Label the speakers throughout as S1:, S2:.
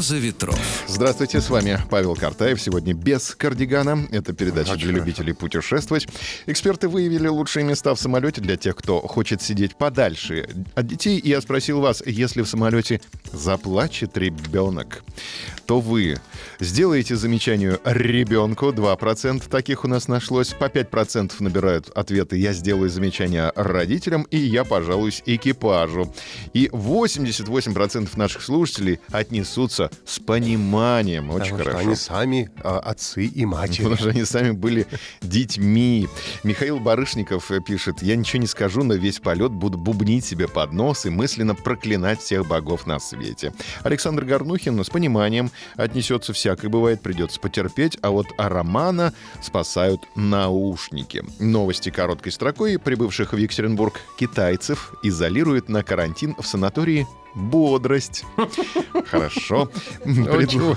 S1: «Роза ветров».
S2: Здравствуйте, с вами Павел Картаев. Сегодня без кардигана. Это передача
S3: Очень
S2: для любителей путешествовать. Эксперты выявили лучшие места в самолете для тех, кто хочет сидеть подальше от детей. И я спросил вас, если в самолете заплачет ребенок, то вы сделаете замечание ребенку. 2% таких у нас нашлось. По 5% набирают ответы «Я сделаю замечание родителям» и «Я пожалуюсь экипажу». И 88% наших слушателей отнесутся с пониманием. Очень
S3: Потому что
S2: хорошо.
S3: они сами а, отцы и матери.
S2: Потому что они сами были детьми. Михаил Барышников э, пишет, я ничего не скажу, но весь полет буду бубнить себе под нос и мысленно проклинать всех богов на свете. Александр Горнухин с пониманием отнесется всякое бывает, придется потерпеть, а вот а Романа спасают наушники. Новости короткой строкой прибывших в Екатеринбург китайцев изолируют на карантин в санатории бодрость. Хорошо. Предло-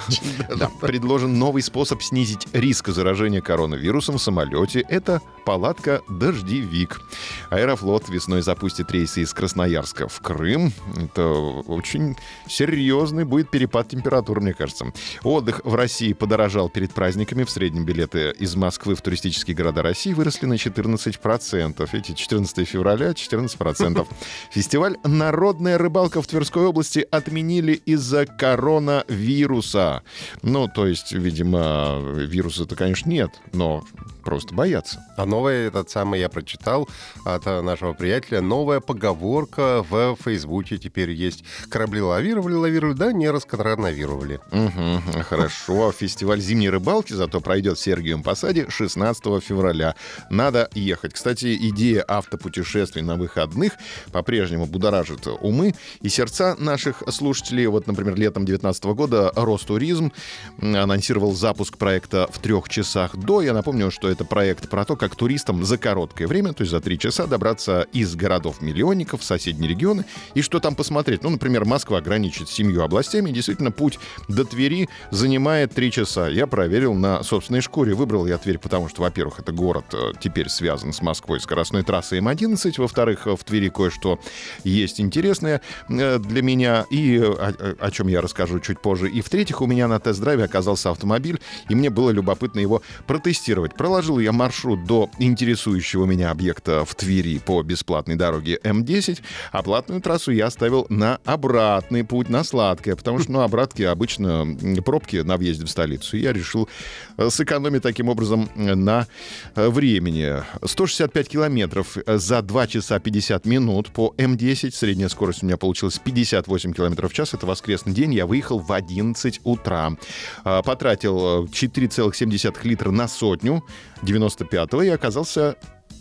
S2: Да, Предложен новый способ снизить риск заражения коронавирусом в самолете. Это палатка-дождевик. Аэрофлот весной запустит рейсы из Красноярска в Крым. Это очень серьезный будет перепад температур, мне кажется. Отдых в России подорожал перед праздниками. В среднем билеты из Москвы в туристические города России выросли на 14%. Эти 14 февраля 14%. Фестиваль «Народная рыбалка» в Тверской области отменили из-за коронавируса. Ну, то есть, видимо, вируса-то, конечно, нет, но просто боятся.
S3: А новое, этот самый я прочитал от а, нашего приятеля, новая поговорка в Фейсбуке теперь есть. Корабли лавировали, лавировали, да не раскоронавировали.
S2: Мгм, хорошо. Фестиваль зимней рыбалки зато пройдет в Сергиевом Посаде 16 февраля. Надо ехать. Кстати, идея автопутешествий на выходных по-прежнему будоражит умы и сердца наших слушателей. Вот, например, летом 2019 года Ростуризм анонсировал запуск проекта в трех часах до. Я напомню, что это проект про то, как туристам за короткое время, то есть за три часа, добраться из городов-миллионников в соседние регионы и что там посмотреть. Ну, например, Москва граничит семью областями. и Действительно, путь до Твери занимает три часа. Я проверил на собственной шкуре. Выбрал я Тверь, потому что, во-первых, это город э, теперь связан с Москвой скоростной трассой М11. Во-вторых, э, в Твери кое-что есть интересное э, для меня, и о, о чем я расскажу чуть позже. И в-третьих, у меня на тест-драйве оказался автомобиль, и мне было любопытно его протестировать. Проложил я маршрут до интересующего меня объекта в Твери по бесплатной дороге М10, а платную трассу я оставил на обратный путь, на сладкое, потому что, ну, обратки обычно пробки на въезде в столицу. Я решил э, сэкономить таким образом э, на э, времени. 165 километров за 2 часа 50 минут по М10. Средняя скорость у меня получилась 58 километров в час. Это воскресный день. Я выехал в 11 утра. А, Потратил э, 4,7 литра на сотню 95-го и оказался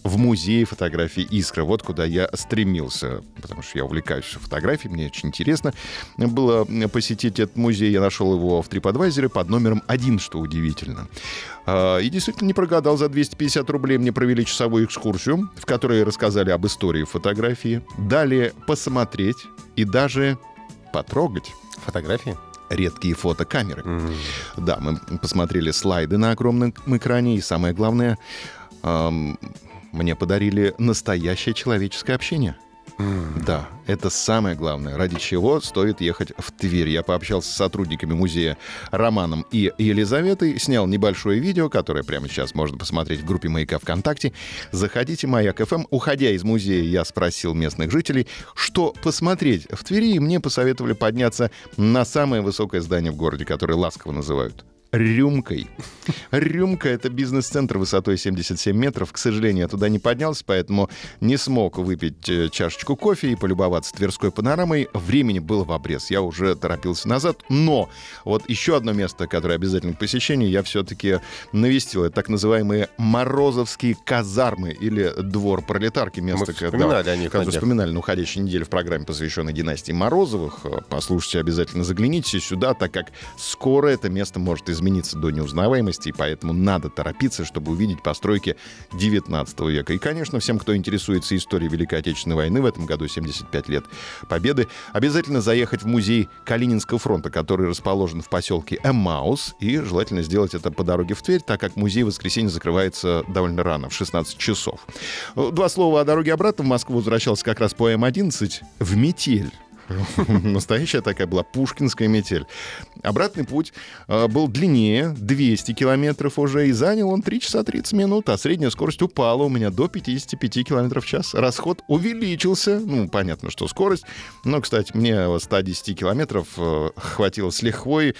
S2: в музее фотографии «Искра». Вот куда я стремился, потому что я увлекаюсь фотографией, мне очень интересно было посетить этот музей. Я нашел его в TripAdvisor под номером один, что удивительно. А, И действительно не прогадал. За 250 рублей мне провели часовую экскурсию, в которой рассказали об истории фотографии. Дали посмотреть и даже потрогать
S3: Фотографии?
S2: Редкие фотокамеры. Да, мы посмотрели слайды на огромном экране, и самое главное, ам, мне подарили настоящее человеческое общение. Да, это самое главное, ради чего стоит ехать в Тверь. Я пообщался с сотрудниками музея Романом и Елизаветой, снял небольшое видео, которое прямо сейчас можно посмотреть в группе «Маяка ВКонтакте». Заходите, «Маяк ФМ». Уходя из музея, я спросил местных жителей, что посмотреть в Твери, и мне посоветовали подняться на самое высокое здание в городе, которое ласково называют рюмкой. Рюмка — это бизнес-центр высотой 77 метров. К сожалению, я туда не поднялся, поэтому не смог выпить э, чашечку кофе и полюбоваться Тверской панорамой. Времени было в обрез. Я уже торопился назад. Но вот еще одно место, которое обязательно к посещению, я все-таки навестил. Это так называемые Морозовские казармы или двор пролетарки. Место,
S3: Мы вспоминали о них
S2: вспоминали на уходящей неделе в программе, посвященной династии Морозовых. Послушайте, обязательно загляните сюда, так как скоро это место может измениться измениться до неузнаваемости, и поэтому надо торопиться, чтобы увидеть постройки 19 века. И, конечно, всем, кто интересуется историей Великой Отечественной войны, в этом году 75 лет Победы, обязательно заехать в музей Калининского фронта, который расположен в поселке Эмаус, и желательно сделать это по дороге в Тверь, так как музей в воскресенье закрывается довольно рано, в 16 часов. Два слова о дороге обратно. В Москву возвращался как раз по М-11 в метель. Настоящая такая была пушкинская метель. Обратный путь э, был длиннее, 200 километров уже, и занял он 3 часа 30 минут, а средняя скорость упала у меня до 55 километров в час. Расход увеличился, ну, понятно, что скорость, но, кстати, мне 110 километров э, хватило с лихвой,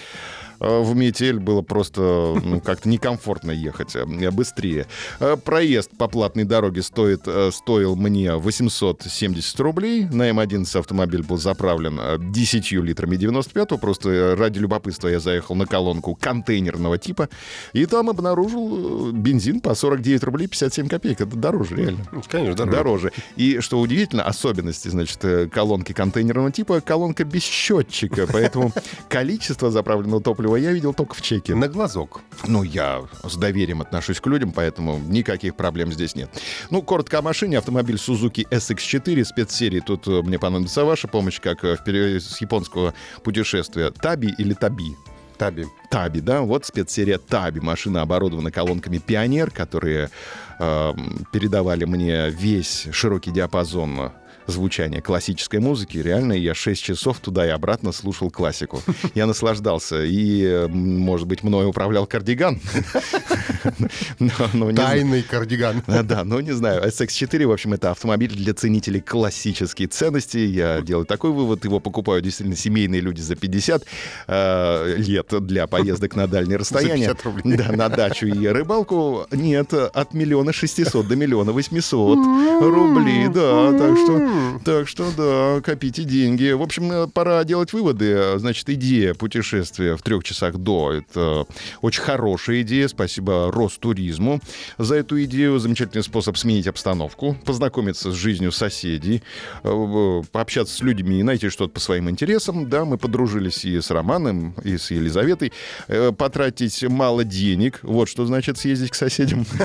S2: в метель было просто ну, как-то некомфортно ехать э, быстрее. Э, проезд по платной дороге стоит, стоил мне 870 рублей. На М11 автомобиль был заправлен 10 литрами 95 Просто ради любопытства я заехал на колонку контейнерного типа. И там обнаружил бензин по 49 рублей 57 копеек. Это дороже, реально.
S3: Конечно, дороже.
S2: Дороже. И что удивительно, особенности, значит, колонки контейнерного типа, колонка без счетчика. Поэтому количество заправленного топлива этого я видел только в чеке.
S3: На глазок.
S2: Ну, я с доверием отношусь к людям, поэтому никаких проблем здесь нет. Ну, коротко о машине. Автомобиль Suzuki SX4 спецсерии. Тут э, мне понадобится ваша помощь, как э, в переводе с японского путешествия. Таби или Таби?
S3: Таби.
S2: Таби, да, вот спецсерия Таби. Машина оборудована колонками Пионер, которые э, передавали мне весь широкий диапазон звучания классической музыки. Реально, я 6 часов туда и обратно слушал классику. Я наслаждался. И, может быть, мной управлял кардиган.
S3: Тайный кардиган.
S2: Да, но не знаю. SX4, в общем, это автомобиль для ценителей классические ценности. Я делаю такой вывод. Его покупают действительно семейные люди за 50 э, лет для поездок на дальние расстояния.
S3: За 50 рублей.
S2: Да, на дачу и рыбалку. Нет, от миллиона 600 до миллиона 800 рублей. Да, так что так что да, копите деньги. В общем, э, пора делать выводы. Значит, идея путешествия в трех часах до — это очень хорошая идея. Спасибо Ростуризму за эту идею. Замечательный способ сменить обстановку, познакомиться с жизнью соседей, э, пообщаться с людьми и найти что-то по своим интересам. Да, мы подружились и с Романом, и с Елизаветой. Э, потратить мало денег. Вот что значит съездить к соседям.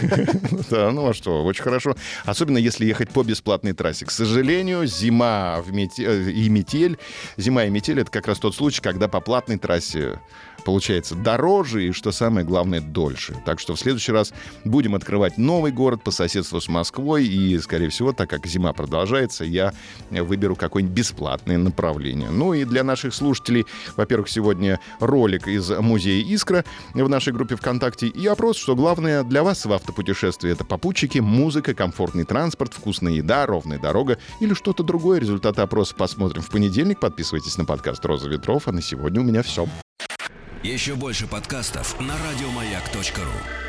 S2: Да, ну а что, очень хорошо. Особенно если ехать по бесплатной трассе. К сожалению, сожалению, зима в мете... Э, и метель, зима и метель — это как раз тот случай, когда по платной трассе получается дороже и, что самое главное, дольше. Так что в следующий раз будем открывать новый город по соседству с Москвой. И, скорее всего, так как зима продолжается, я выберу какое-нибудь бесплатное направление. Ну и для наших слушателей, во-первых, сегодня ролик из музея «Искра» в нашей группе ВКонтакте и опрос, что главное для вас в автопутешествии — это попутчики, музыка, комфортный транспорт, вкусная еда, ровная дорога или что-то другое. Результаты опроса посмотрим в понедельник. Подписывайтесь на подкаст «Роза ветров». А на сегодня у меня все.
S1: Еще больше подкастов на радиомаяк.ру